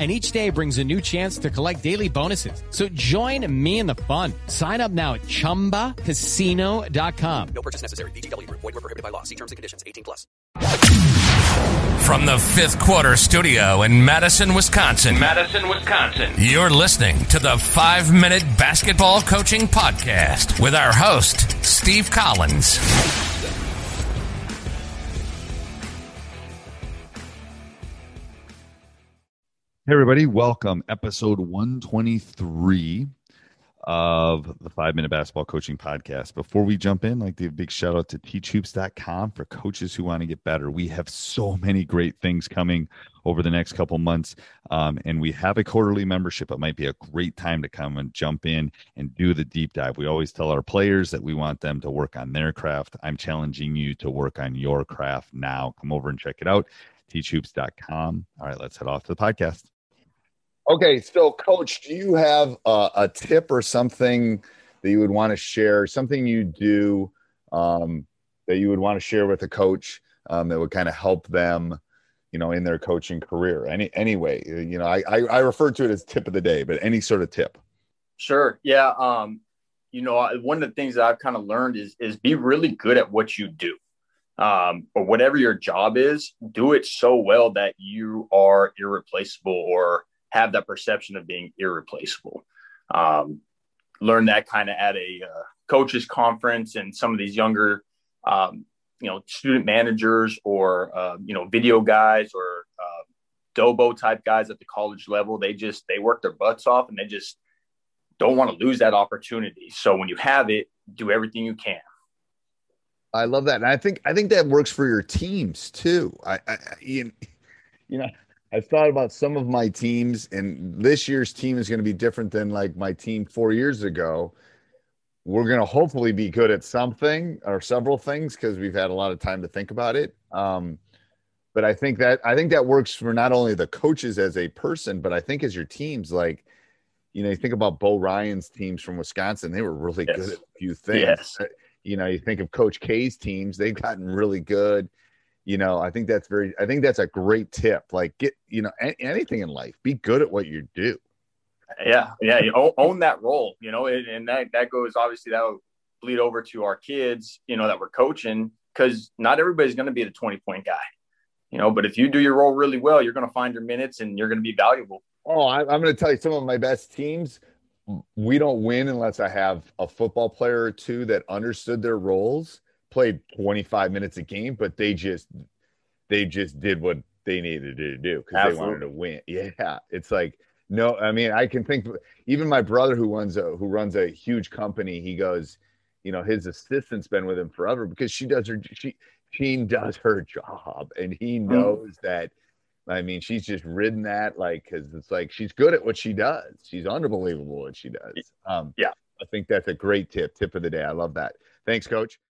and each day brings a new chance to collect daily bonuses. So join me in the fun. Sign up now at ChumbaCasino.com. No purchase necessary. VGW Group. Void were prohibited by law. See terms and conditions. 18 plus. From the fifth quarter studio in Madison, Wisconsin. Madison, Wisconsin. You're listening to the five minute basketball coaching podcast with our host, Steve Collins. Hey, everybody, welcome. Episode 123 of the Five Minute Basketball Coaching Podcast. Before we jump in, like to give a big shout out to teachhoops.com for coaches who want to get better. We have so many great things coming over the next couple months, um, and we have a quarterly membership. It might be a great time to come and jump in and do the deep dive. We always tell our players that we want them to work on their craft. I'm challenging you to work on your craft now. Come over and check it out teachhoops.com. All right, let's head off to the podcast. Okay, so coach, do you have a, a tip or something that you would want to share? Something you do um, that you would want to share with a coach um, that would kind of help them, you know, in their coaching career? Any anyway, you know, I, I I refer to it as tip of the day, but any sort of tip. Sure. Yeah. Um, you know, one of the things that I've kind of learned is is be really good at what you do. Um, or whatever your job is, do it so well that you are irreplaceable or have that perception of being irreplaceable. Um, learn that kind of at a uh, coaches conference and some of these younger, um, you know, student managers or uh, you know video guys or uh, Dobo type guys at the college level. They just they work their butts off and they just don't want to lose that opportunity. So when you have it, do everything you can. I love that, and I think I think that works for your teams too. I, I you know, I've thought about some of my teams, and this year's team is going to be different than like my team four years ago. We're going to hopefully be good at something or several things because we've had a lot of time to think about it. Um, but I think that I think that works for not only the coaches as a person, but I think as your teams. Like, you know, you think about Bo Ryan's teams from Wisconsin; they were really yes. good at a few things. Yes. You know, you think of Coach K's teams; they've gotten really good you know i think that's very i think that's a great tip like get you know a- anything in life be good at what you do. Yeah yeah you own, own that role you know and, and that that goes obviously that will bleed over to our kids you know that we're coaching because not everybody's going to be the 20 point guy you know but if you do your role really well you're going to find your minutes and you're going to be valuable. Oh I, i'm going to tell you some of my best teams we don't win unless i have a football player or two that understood their roles played 25 minutes a game, but they just they just did what they needed to do because they wanted to win. Yeah, it's like no, I mean I can think even my brother who runs a who runs a huge company. He goes, you know, his assistant's been with him forever because she does her she she does her job, and he mm-hmm. knows mm. that. I mean, she's just ridden that like because it's like she's good at what she does. She's unbelievable what she does. Um, yeah, I think that's a great tip. Tip of the day. I love that. Thanks, Coach.